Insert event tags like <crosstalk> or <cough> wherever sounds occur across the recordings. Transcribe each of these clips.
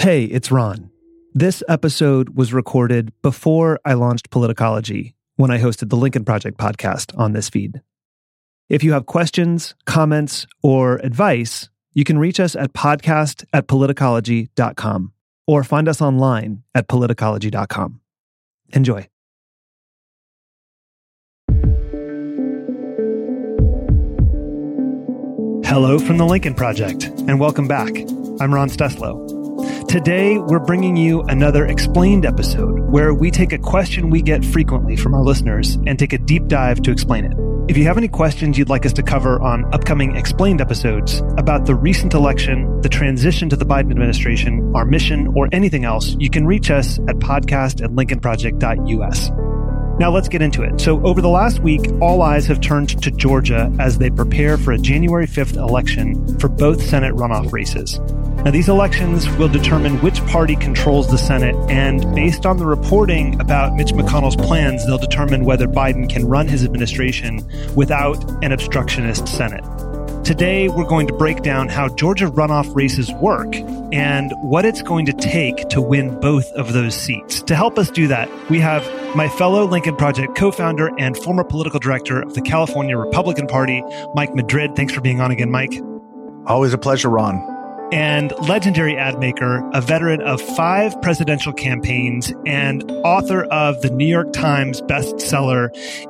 Hey, it's Ron. This episode was recorded before I launched Politicology when I hosted the Lincoln Project podcast on this feed. If you have questions, comments, or advice, you can reach us at podcast at politicology.com or find us online at politicology.com. Enjoy. Hello from the Lincoln Project, and welcome back. I'm Ron Steslow. Today, we're bringing you another explained episode where we take a question we get frequently from our listeners and take a deep dive to explain it. If you have any questions you'd like us to cover on upcoming explained episodes about the recent election, the transition to the Biden administration, our mission, or anything else, you can reach us at podcast at lincolnproject.us. Now let's get into it. So, over the last week, all eyes have turned to Georgia as they prepare for a January 5th election for both Senate runoff races. Now, these elections will determine which party controls the Senate, and based on the reporting about Mitch McConnell's plans, they'll determine whether Biden can run his administration without an obstructionist Senate. Today, we're going to break down how Georgia runoff races work and what it's going to take to win both of those seats. To help us do that, we have my fellow Lincoln Project co founder and former political director of the California Republican Party, Mike Madrid. Thanks for being on again, Mike. Always a pleasure, Ron and legendary ad maker, a veteran of five presidential campaigns, and author of the New York Times bestseller,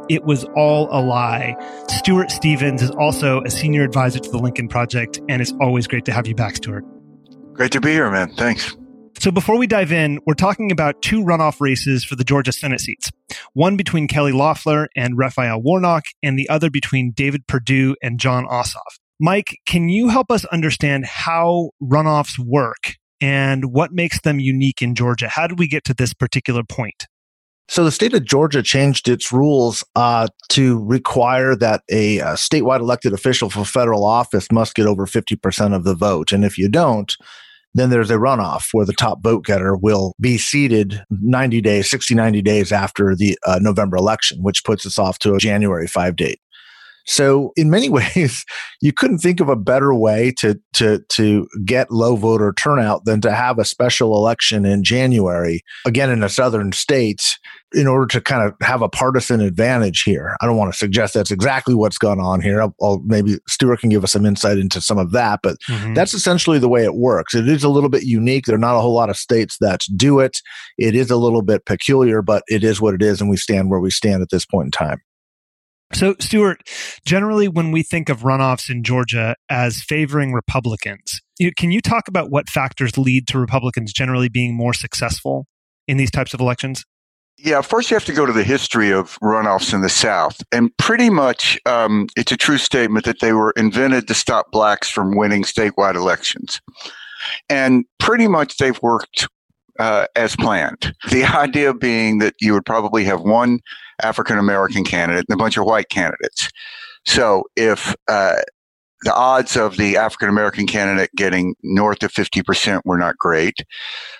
It Was All a Lie. Stuart Stevens is also a senior advisor to the Lincoln Project, and it's always great to have you back, Stuart. Great to be here, man. Thanks. So before we dive in, we're talking about two runoff races for the Georgia Senate seats. One between Kelly Loeffler and Raphael Warnock, and the other between David Perdue and Jon Ossoff. Mike, can you help us understand how runoffs work and what makes them unique in Georgia? How did we get to this particular point? So the state of Georgia changed its rules uh, to require that a, a, statewide elected official for federal office must get over 50% of the vote. And if you don't, then there's a runoff where the top vote getter will be seated 90 days, 60, 90 days after the uh, November election, which puts us off to a January 5 date. So in many <laughs> ways, you couldn't think of a better way to to to get low voter turnout than to have a special election in January, again in the southern states, in order to kind of have a partisan advantage here. I don't want to suggest that's exactly what's gone on here. I'll, I'll maybe Stuart can give us some insight into some of that, but mm-hmm. that's essentially the way it works. It is a little bit unique. There are not a whole lot of states that do it. It is a little bit peculiar, but it is what it is, and we stand where we stand at this point in time. So, Stuart, generally, when we think of runoffs in Georgia as favoring Republicans, can you talk about what factors lead to Republicans generally being more successful in these types of elections? Yeah, first you have to go to the history of runoffs in the South. And pretty much um, it's a true statement that they were invented to stop blacks from winning statewide elections. And pretty much they've worked uh, as planned. The <laughs> idea being that you would probably have one African American candidate and a bunch of white candidates. So if uh, the odds of the African American candidate getting north of 50% were not great.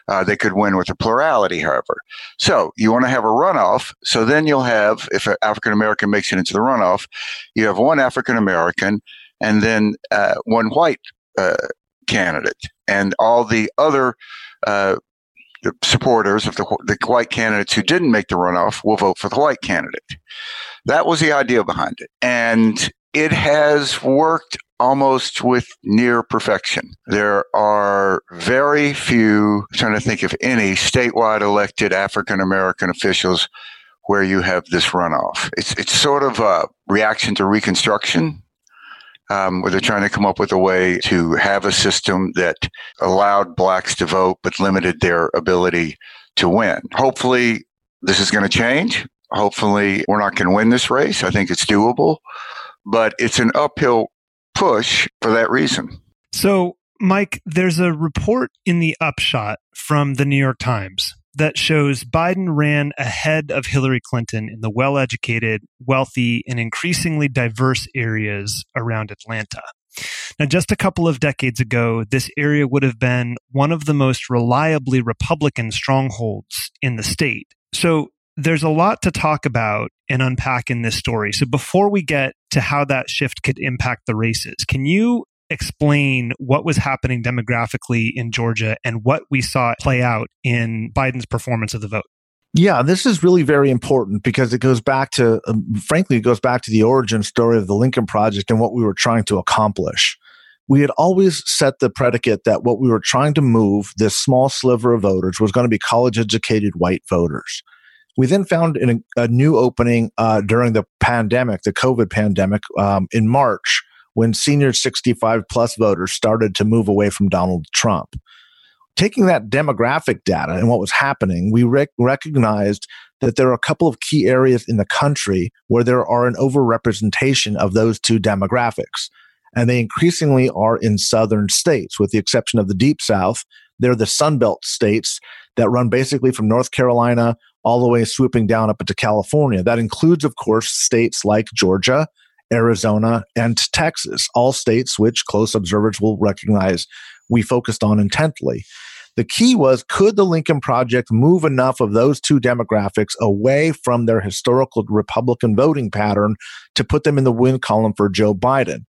Uh, they could win with a plurality, however. So you want to have a runoff. So then you'll have, if an African American makes it into the runoff, you have one African American and then uh, one white uh, candidate. And all the other uh, the supporters of the, the white candidates who didn't make the runoff will vote for the white candidate. That was the idea behind it. And it has worked almost with near perfection. There are very few, I'm trying to think of any statewide elected African American officials where you have this runoff. It's, it's sort of a reaction to Reconstruction um, where they're trying to come up with a way to have a system that allowed blacks to vote but limited their ability to win. Hopefully, this is going to change. Hopefully, we're not going to win this race. I think it's doable, but it's an uphill push for that reason. So, Mike, there's a report in the upshot from the New York Times that shows Biden ran ahead of Hillary Clinton in the well educated, wealthy, and increasingly diverse areas around Atlanta. Now, just a couple of decades ago, this area would have been one of the most reliably Republican strongholds in the state. So there's a lot to talk about and unpack in this story. So before we get to how that shift could impact the races, can you explain what was happening demographically in Georgia and what we saw play out in Biden's performance of the vote? Yeah, this is really very important because it goes back to, um, frankly, it goes back to the origin story of the Lincoln Project and what we were trying to accomplish. We had always set the predicate that what we were trying to move, this small sliver of voters, was going to be college educated white voters. We then found a, a new opening uh, during the pandemic, the COVID pandemic, um, in March, when senior 65 plus voters started to move away from Donald Trump. Taking that demographic data and what was happening, we rec- recognized that there are a couple of key areas in the country where there are an overrepresentation of those two demographics. And they increasingly are in southern states, with the exception of the deep south. They're the Sunbelt states that run basically from North Carolina all the way swooping down up into California. That includes, of course, states like Georgia, Arizona, and Texas, all states which close observers will recognize we focused on intently. The key was could the Lincoln Project move enough of those two demographics away from their historical Republican voting pattern to put them in the win column for Joe Biden?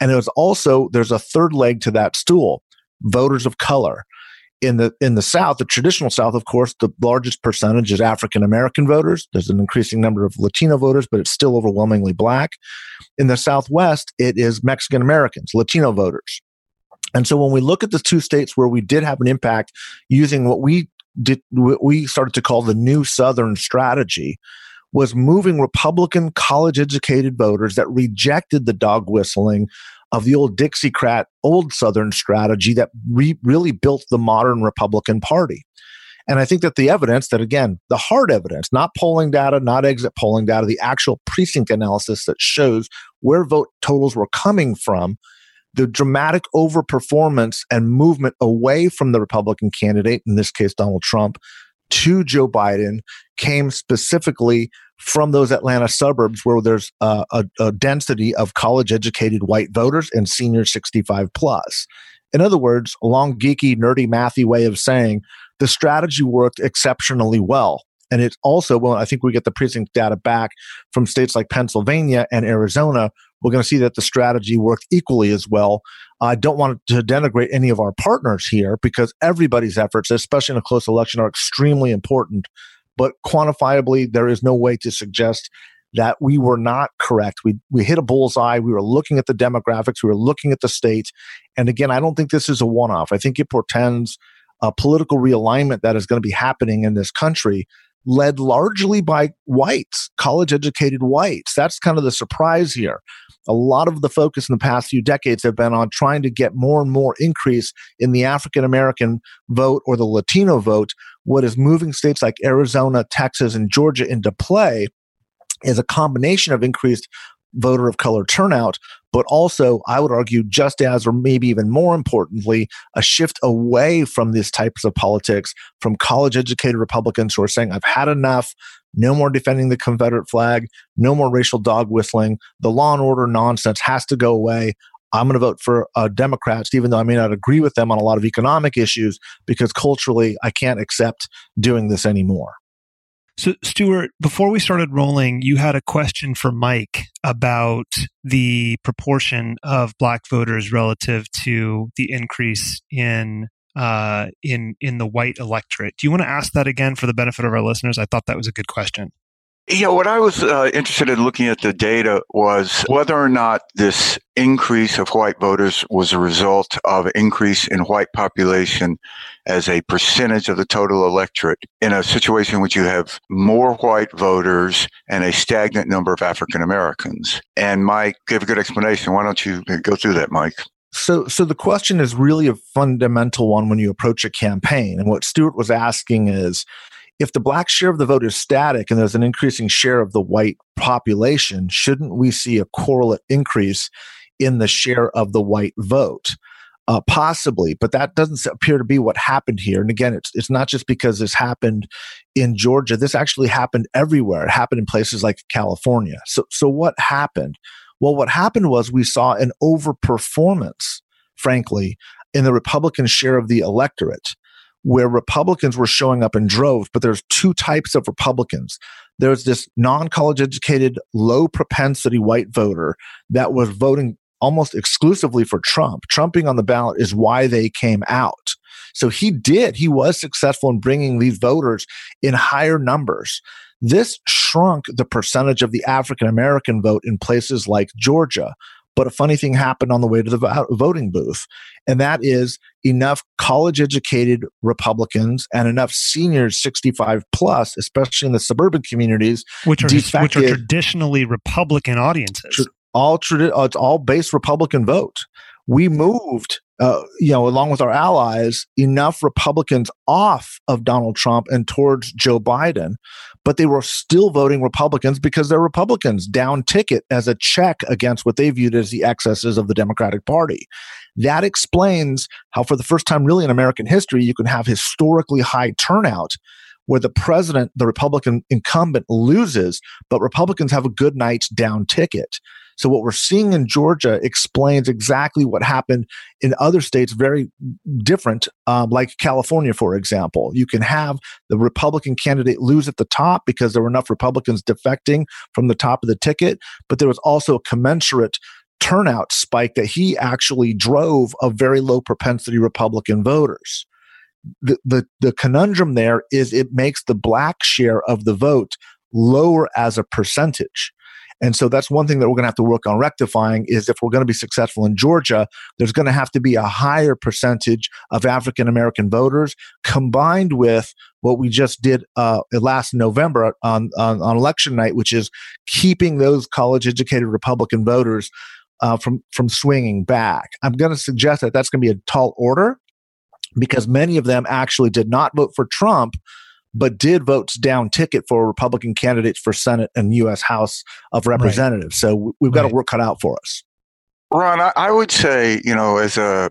And it was also, there's a third leg to that stool voters of color in the in the South, the traditional South, of course, the largest percentage is African American voters. There's an increasing number of Latino voters, but it's still overwhelmingly black. In the Southwest, it is Mexican Americans, Latino voters. And so when we look at the two states where we did have an impact using what we did, what we started to call the new Southern strategy, was moving Republican college educated voters that rejected the dog whistling of the old Dixiecrat, old Southern strategy that re- really built the modern Republican Party. And I think that the evidence that, again, the hard evidence, not polling data, not exit polling data, the actual precinct analysis that shows where vote totals were coming from, the dramatic overperformance and movement away from the Republican candidate, in this case, Donald Trump, to Joe Biden came specifically from those Atlanta suburbs where there's a, a, density of college educated white voters and senior 65 plus. In other words, a long, geeky, nerdy, mathy way of saying the strategy worked exceptionally well. And it's also, well, I think we get the precinct data back from states like Pennsylvania and Arizona. We're going to see that the strategy worked equally as well. I don't want to denigrate any of our partners here because everybody's efforts, especially in a close election, are extremely important but quantifiably, there is no way to suggest that we were not correct. We, we hit a bullseye. We were looking at the demographics. We were looking at the state. And again, I don't think this is a one off. I think it portends a political realignment that is going to be happening in this country led largely by whites, college educated whites. That's kind of the surprise here. A lot of the focus in the past few decades have been on trying to get more and more increase in the African American vote or the Latino vote. What is moving states like Arizona, Texas, and Georgia into play is a combination of increased voter of color turnout, but also, I would argue, just as, or maybe even more importantly, a shift away from these types of politics from college educated Republicans who are saying, I've had enough. No more defending the Confederate flag. No more racial dog whistling. The law and order nonsense has to go away. I'm going to vote for uh, Democrats, even though I may not agree with them on a lot of economic issues, because culturally I can't accept doing this anymore. So, Stuart, before we started rolling, you had a question for Mike about the proportion of black voters relative to the increase in uh, in in the white electorate. Do you want to ask that again for the benefit of our listeners? I thought that was a good question. Yeah, what I was uh, interested in looking at the data was whether or not this increase of white voters was a result of increase in white population as a percentage of the total electorate in a situation in which you have more white voters and a stagnant number of African Americans. And Mike gave a good explanation. Why don't you go through that, Mike? So, so the question is really a fundamental one when you approach a campaign. And what Stuart was asking is, if the black share of the vote is static and there's an increasing share of the white population, shouldn't we see a correlate increase in the share of the white vote? Uh, possibly, but that doesn't appear to be what happened here. And again, it's it's not just because this happened in Georgia. This actually happened everywhere. It happened in places like California. So so what happened? Well, what happened was we saw an overperformance, frankly, in the Republican share of the electorate, where Republicans were showing up in droves. But there's two types of Republicans. There's this non-college educated, low propensity white voter that was voting almost exclusively for Trump. Trumping on the ballot is why they came out. So he did, he was successful in bringing these voters in higher numbers. This shrunk the percentage of the African American vote in places like Georgia. But a funny thing happened on the way to the voting booth, and that is enough college educated Republicans and enough seniors 65 plus, especially in the suburban communities, which are, which are traditionally Republican audiences all tradi- uh, it's all base Republican vote. We moved, uh, you know, along with our allies, enough Republicans off of Donald Trump and towards Joe Biden, but they were still voting Republicans because they're Republicans down ticket as a check against what they viewed as the excesses of the Democratic Party. That explains how, for the first time really in American history, you can have historically high turnout where the president, the Republican incumbent, loses, but Republicans have a good night's down ticket. So what we're seeing in Georgia explains exactly what happened in other states, very different, um, like California, for example. You can have the Republican candidate lose at the top because there were enough Republicans defecting from the top of the ticket, but there was also a commensurate turnout spike that he actually drove of very low propensity Republican voters. The, the, the conundrum there is it makes the black share of the vote lower as a percentage. And so that's one thing that we're going to have to work on rectifying is if we're going to be successful in Georgia, there's going to have to be a higher percentage of African American voters combined with what we just did uh, last November on, on, on election night, which is keeping those college educated Republican voters uh, from from swinging back. I'm going to suggest that that's going to be a tall order because many of them actually did not vote for Trump but did votes down ticket for Republican candidates for Senate and U.S. House of Representatives. Right. So we've got right. a work cut out for us. Ron, I, I would say, you know, as a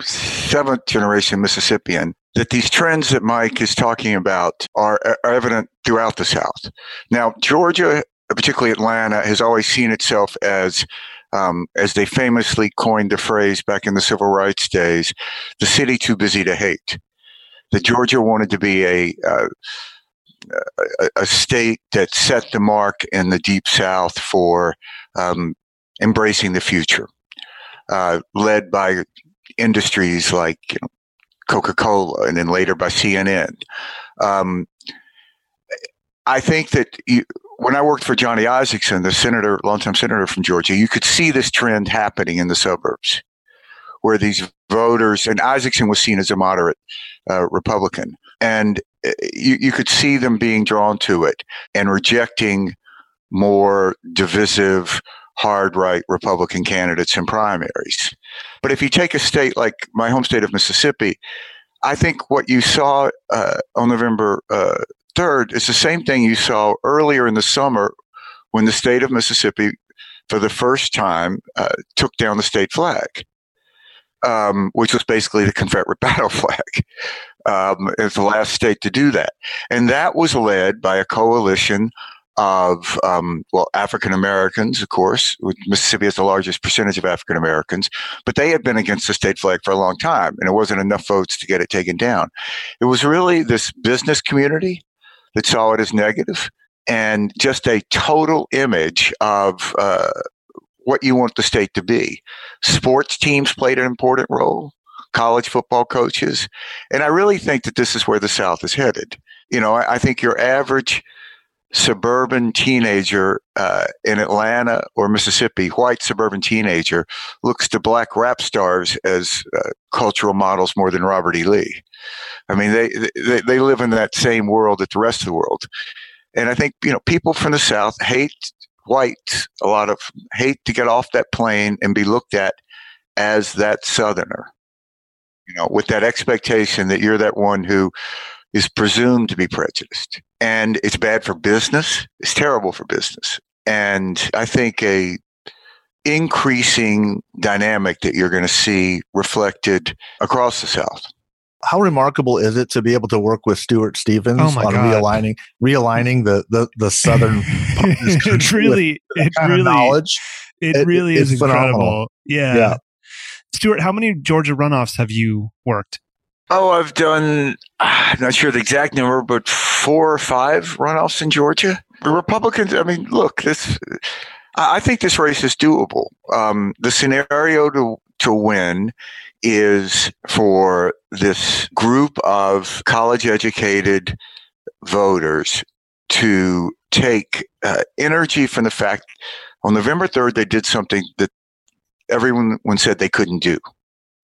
seventh generation Mississippian, that these trends that Mike is talking about are, are evident throughout the South. Now, Georgia, particularly Atlanta, has always seen itself as um, as they famously coined the phrase back in the civil rights days, the city too busy to hate that Georgia wanted to be a, uh, a, a state that set the mark in the deep South for um, embracing the future, uh, led by industries like you know, Coca-Cola and then later by CNN. Um, I think that you, when I worked for Johnny Isakson, the senator, longtime senator from Georgia, you could see this trend happening in the suburbs where these voters, and Isakson was seen as a moderate uh, Republican, and uh, you, you could see them being drawn to it and rejecting more divisive, hard right Republican candidates in primaries. But if you take a state like my home state of Mississippi, I think what you saw uh, on November uh, 3rd is the same thing you saw earlier in the summer when the state of Mississippi, for the first time, uh, took down the state flag um, which was basically the Confederate <laughs> battle flag. Um, it's the last state to do that. And that was led by a coalition of, um, well, African Americans, of course. Mississippi has the largest percentage of African Americans, but they had been against the state flag for a long time, and it wasn't enough votes to get it taken down. It was really this business community that saw it as negative and just a total image of uh, what you want the state to be. Sports teams played an important role, college football coaches. And I really think that this is where the South is headed. You know, I, I think your average suburban teenager uh, in Atlanta or Mississippi, white suburban teenager, looks to black rap stars as uh, cultural models more than Robert E. Lee. I mean, they, they, they live in that same world that the rest of the world. And I think, you know, people from the South hate whites a lot of hate to get off that plane and be looked at as that southerner. You know with that expectation that you're that one who is presumed to be prejudiced. And it's bad for business. It's terrible for business. And i think a increasing dynamic that you're going to see reflected across the South. How remarkable is it to be able to work with Stuart Stevens Oh on God. realigning realigning the the, the southern <laughs> it really, that it really, of knowledge? it, it- really it's is incredible. phenomenal. Yeah. Yeah. Stuart, how many Georgia runoffs have you worked? Oh, I've done, I'm not sure the exact number, but four or five runoffs in Georgia. The Republicans, I mean, look, this, I I think this race is doable. Um, the scenario to, to win is for this group of college educated voters to take uh, energy from the fact on November 3rd, they did something that everyone said they couldn't do.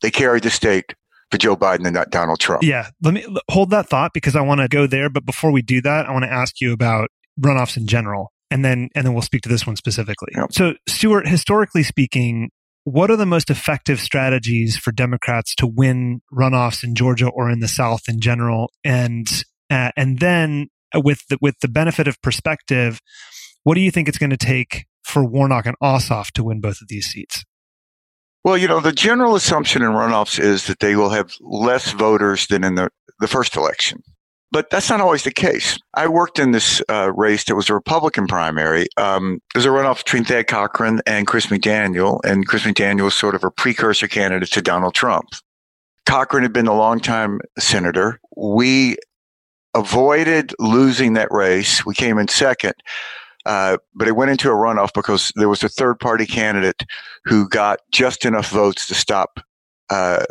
They carried the state for Joe Biden and not Donald Trump. Yeah, let me hold that thought because I want to go there. But before we do that, I want to ask you about runoffs in general, and then and then we'll speak to this one specifically. Yep. So, Stuart, historically speaking, what are the most effective strategies for Democrats to win runoffs in Georgia or in the South in general? And uh, and then with the, with the benefit of perspective, what do you think it's going to take for Warnock and Ossoff to win both of these seats? Well, you know, the general assumption in runoffs is that they will have less voters than in the, the first election. But that's not always the case. I worked in this uh, race that was a Republican primary. Um, there was a runoff between Thad Cochran and Chris McDaniel, and Chris McDaniel was sort of a precursor candidate to Donald Trump. Cochran had been a longtime senator. We avoided losing that race. We came in second, uh, but it went into a runoff because there was a third party candidate who got just enough votes to stop uh,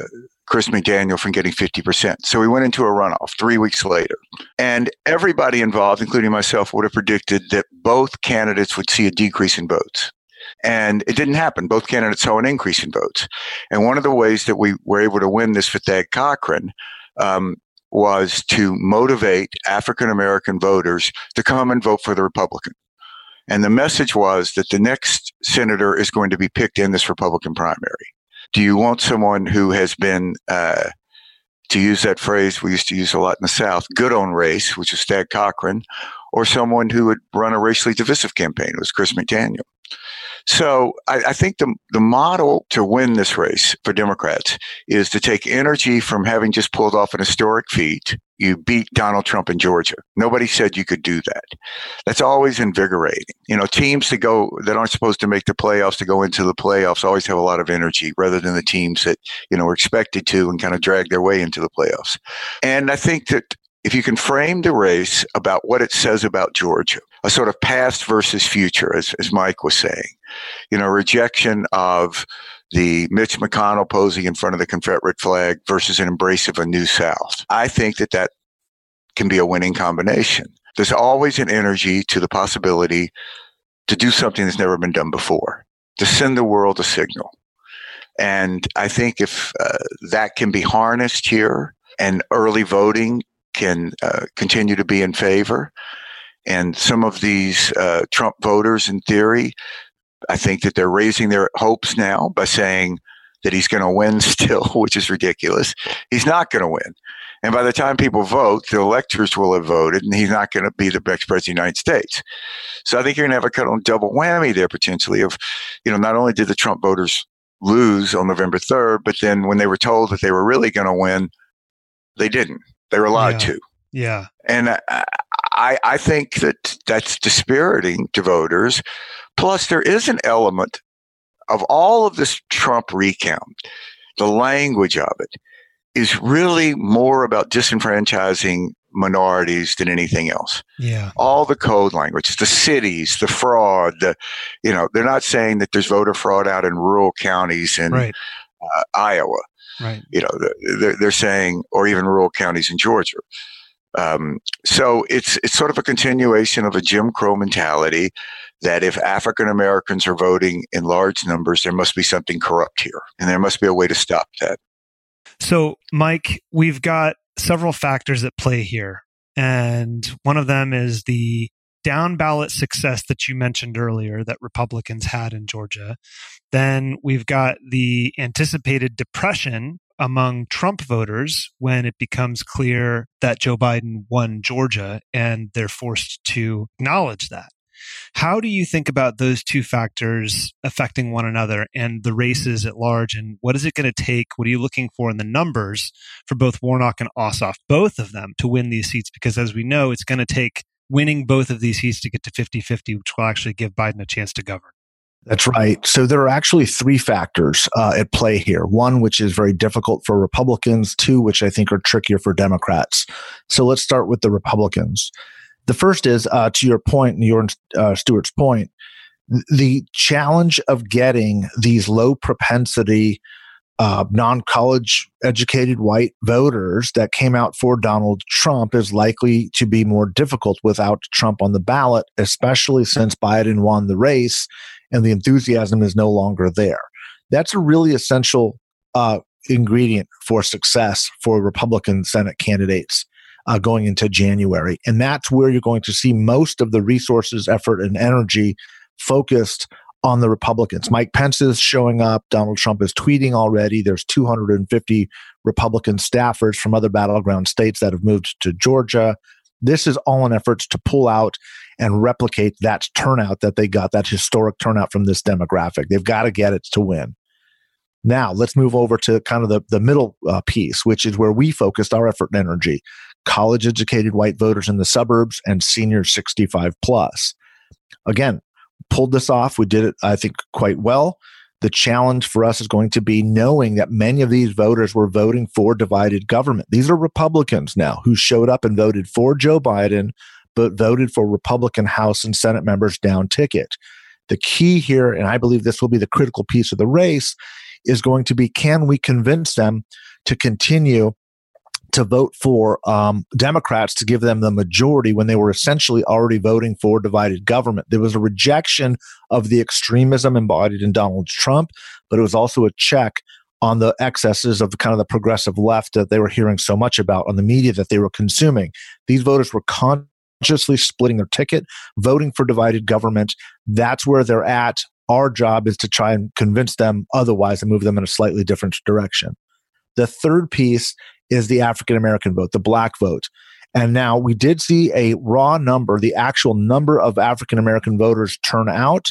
Chris McDaniel from getting 50%. So we went into a runoff three weeks later. And everybody involved, including myself, would have predicted that both candidates would see a decrease in votes. And it didn't happen. Both candidates saw an increase in votes. And one of the ways that we were able to win this for Thad Cochran um, was to motivate African American voters to come and vote for the Republican. And the message was that the next senator is going to be picked in this Republican primary. Do you want someone who has been, uh, to use that phrase we used to use a lot in the South, good on race, which is Thad Cochran, or someone who would run a racially divisive campaign, it was Chris McDaniel. So I, I think the the model to win this race for Democrats is to take energy from having just pulled off an historic feat. You beat Donald Trump in Georgia. Nobody said you could do that. That's always invigorating. You know, teams that go that aren't supposed to make the playoffs to go into the playoffs always have a lot of energy, rather than the teams that you know are expected to and kind of drag their way into the playoffs. And I think that if you can frame the race about what it says about Georgia, a sort of past versus future, as, as Mike was saying, you know, rejection of the Mitch McConnell posing in front of the Confederate flag versus an embrace of a new South. I think that that can be a winning combination. There's always an energy to the possibility to do something that's never been done before, to send the world a signal. And I think if uh, that can be harnessed here and early voting can uh, continue to be in favor, and some of these uh, Trump voters, in theory, I think that they're raising their hopes now by saying that he's going to win <laughs> still, which is ridiculous. He's not going to win. And by the time people vote, the electors will have voted, and he's not going to be the next president of the United States. So I think you're going to have a kind of double whammy there potentially of, you know, not only did the Trump voters lose on November 3rd, but then when they were told that they were really going to win, they didn't. They were allowed Yeah. to. Yeah. And I, I, I think that that's dispiriting to voters. Plus, there is an element of all of this Trump recount, the language of it is really more about disenfranchising minorities than anything else. Yeah. All the code language, the cities, the fraud, the, you know, they're not saying that there's voter fraud out in rural counties in Right. uh, Iowa Right. you know they're, they're saying or even rural counties in georgia um, so it's it's sort of a continuation of a jim crow mentality that if african americans are voting in large numbers there must be something corrupt here and there must be a way to stop that So, Mike, we've got several factors at play here. And one of them is the down ballot success that you mentioned earlier that Republicans had in Georgia. Then we've got the anticipated depression among Trump voters when it becomes clear that Joe Biden won Georgia and they're forced to acknowledge that. How do you think about those two factors affecting one another and the races at large? And what is it going to take? What are you looking for in the numbers for both Warnock and Ossoff, both of them, to win these seats? Because as we know, it's going to take winning both of these seats to get to 50 50, which will actually give Biden a chance to govern. That's right. So there are actually three factors uh, at play here. One, which is very difficult for Republicans. Two, which I think are trickier for Democrats. So let's start with the Republicans. The first is uh, to your point, your uh, Stuart's point, the challenge of getting these low propensity uh, non college educated white voters that came out for Donald Trump is likely to be more difficult without Trump on the ballot, especially since Biden won the race and the enthusiasm is no longer there. That's a really essential uh, ingredient for success for Republican Senate candidates. Uh, going into January. And that's where you're going to see most of the resources, effort, and energy focused on the Republicans. Mike Pence is showing up. Donald Trump is tweeting already. There's 250 Republican staffers from other battleground states that have moved to Georgia. This is all in efforts to pull out and replicate that turnout that they got, that historic turnout from this demographic. They've got to get it to win. Now, let's move over to kind of the, the middle uh, piece, which is where we focused our effort and energy college educated white voters in the suburbs and seniors 65 plus. Again, pulled this off. We did it, I think, quite well. The challenge for us is going to be knowing that many of these voters were voting for divided government. These are Republicans now who showed up and voted for Joe Biden, but voted for Republican House and Senate members down ticket. The key here, and I believe this will be the critical piece of the race, is going to be can we convince them to continue to vote for um, Democrats to give them the majority when they were essentially already voting for divided government. There was a rejection of the extremism embodied in Donald Trump, but it was also a check on the excesses of kind of the progressive left that they were hearing so much about on the media that they were consuming. These voters were consciously splitting their ticket, voting for divided government. That's where they're at. Our job is to try and convince them otherwise and move them in a slightly different direction. The third piece is the African American vote, the black vote. And now we did see a raw number, the actual number of African American voters turn out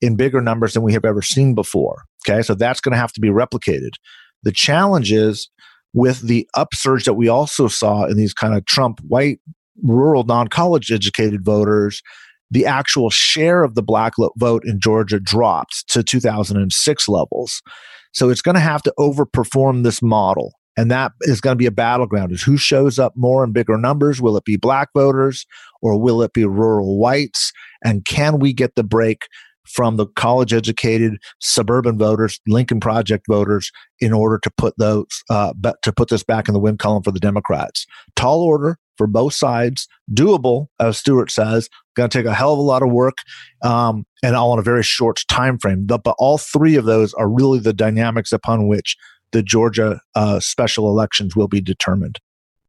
in bigger numbers than we have ever seen before. Okay. So that's going to have to be replicated. The challenge is with the upsurge that we also saw in these kind of Trump white, rural, non college educated voters, the actual share of the black vote in Georgia dropped to 2006 levels. So it's going to have to overperform this model. And that is going to be a battleground is who shows up more in bigger numbers? Will it be black voters or will it be rural whites? And can we get the break from the college educated suburban voters, Lincoln Project voters, in order to put those, uh, to put this back in the win column for the Democrats? Tall order for both sides, doable, as Stuart says, going to take a hell of a lot of work um, and all in a very short time frame. But, but all three of those are really the dynamics upon which the Georgia uh, special elections will be determined.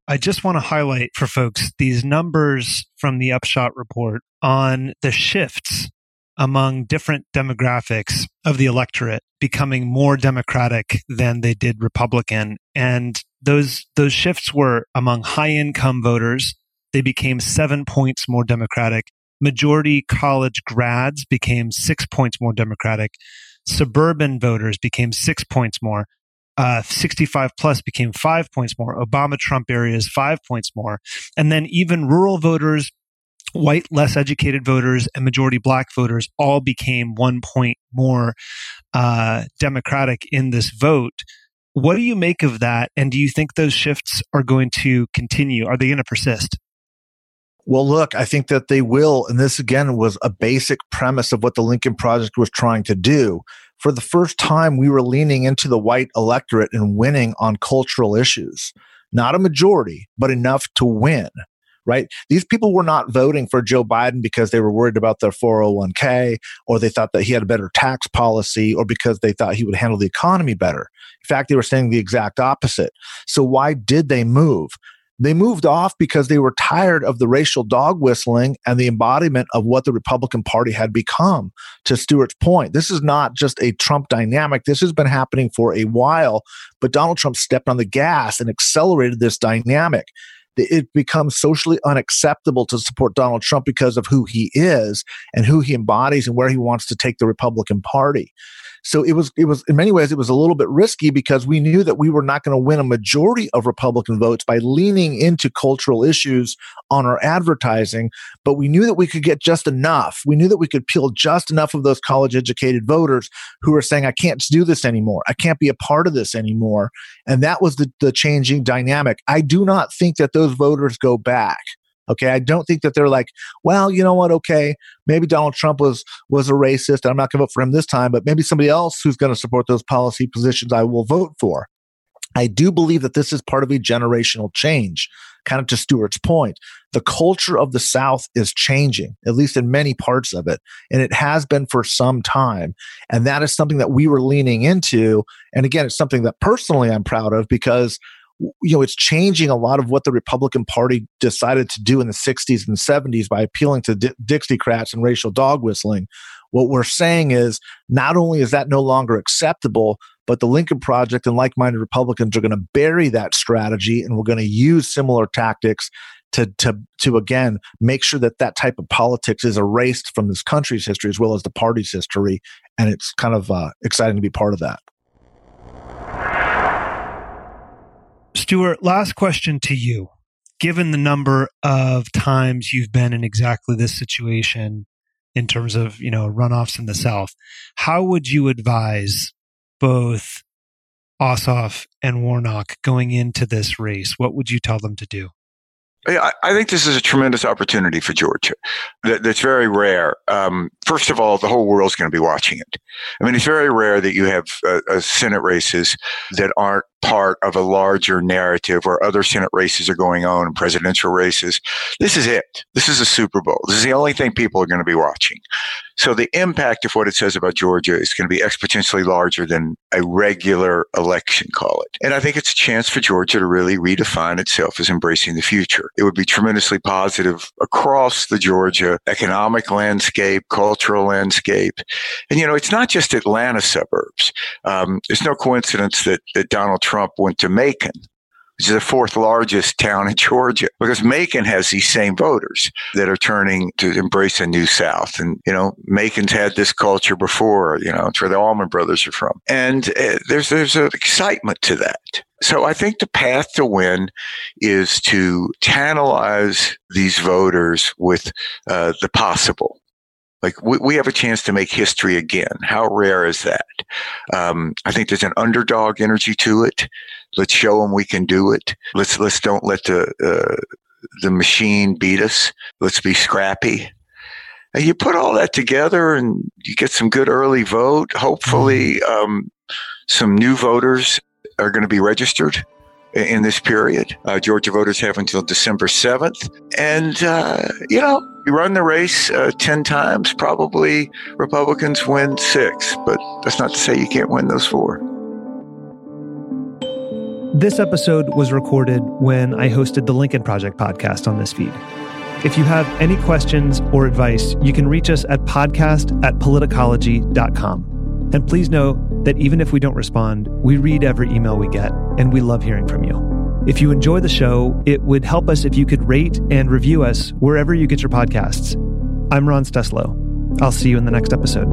I just want to highlight for folks these numbers from the Upshot report on the shifts among different demographics of the electorate becoming more democratic than they did republican and those those shifts were among high income voters they became 7 points more democratic majority college grads became 6 points more democratic suburban voters became 6 points more uh, 65 plus became five points more. Obama Trump areas, five points more. And then even rural voters, white, less educated voters, and majority black voters all became one point more uh, Democratic in this vote. What do you make of that? And do you think those shifts are going to continue? Are they going to persist? Well, look, I think that they will. And this again was a basic premise of what the Lincoln Project was trying to do for the first time, we were leaning into the white electorate and winning on cultural issues. Not a majority, but enough to win, right? These people were not voting for Joe Biden because they were worried about their 401k or they thought that he had a better tax policy or because they thought he would handle the economy better. In fact, they were saying the exact opposite. So why did they move? They moved off because they were tired of the racial dog whistling and the embodiment of what the Republican Party had become. To Stuart's point, this is not just a Trump dynamic. This has been happening for a while, but Donald Trump stepped on the gas and accelerated this dynamic. It becomes socially unacceptable to support Donald Trump because of who he is and who he embodies and where he wants to take the Republican Party. So it was, it was in many ways, it was a little bit risky because we knew that we were not going to win a majority of Republican votes by leaning into cultural issues on our advertising. But we knew that we could get just enough. We knew that we could peel just enough of those college educated voters who were saying, I can't do this anymore. I can't be a part of this anymore. And that was the, the changing dynamic. I do not think that those voters go back. Okay, I don't think that they're like, well, you know what? Okay, maybe Donald Trump was was a racist. And I'm not going to vote for him this time, but maybe somebody else who's going to support those policy positions I will vote for. I do believe that this is part of a generational change. Kind of to Stuart's point, the culture of the South is changing, at least in many parts of it, and it has been for some time. And that is something that we were leaning into. And again, it's something that personally I'm proud of because you know, it's changing a lot of what the Republican Party decided to do in the 60s and 70s by appealing to Di- Dixiecrats and racial dog whistling. What we're saying is not only is that no longer acceptable, but the Lincoln Project and like minded Republicans are going to bury that strategy and we're going to use similar tactics to, to, to again make sure that that type of politics is erased from this country's history as well as the party's history. And it's kind of uh, exciting to be part of that. Stuart, last question to you. Given the number of times you've been in exactly this situation in terms of, you know, runoffs in the South, how would you advise both Ossoff and Warnock going into this race? What would you tell them to do? I, think this is a tremendous opportunity for Georgia. That, that's very rare. Um, first of all, the whole world's going to be watching it. I mean, it's very rare that you have uh, uh, Senate races that aren't part of a larger narrative where other Senate races are going on and presidential races. This is it. This is a Super Bowl. This is the only thing people are going to be watching. So the impact of what it says about Georgia is going to be exponentially larger than a regular election, call it. And I think it's a chance for Georgia to really redefine itself as embracing the future. It would be tremendously positive across the Georgia economic landscape, cultural landscape. And, you know, it's not just Atlanta suburbs. Um, it's no coincidence that, that Donald Trump went to Macon, which is the fourth largest town in <laughs> Georgia, because Macon has these same voters that are turning to embrace a new South. And, you know, Macon's had this culture before, you know, it's where the Allman Brothers are from. And uh, there's, there's an excitement to that. So I think the path to win is to tantalize these voters with uh, the possible like we, we have a chance to make history again. How rare is that? Um, I think there's an underdog energy to it. Let's show them we can do it. Let's let's don't let the uh, the machine beat us. Let's be scrappy. And you put all that together, and you get some good early vote. Hopefully, mm-hmm. um, some new voters are going to be registered in this period. Uh, Georgia voters have until December 7th. And, uh, you know, you run the race uh, 10 times, probably Republicans win six, but that's not to say you can't win those four. This episode was recorded when I hosted the Lincoln Project podcast on this feed. If you have any questions or advice, you can reach us at podcast at politicology.com. And please know that even if we don't respond, we read every email we get and we love hearing from you. If you enjoy the show, it would help us if you could rate and review us wherever you get your podcasts. I'm Ron Steslow. I'll see you in the next episode.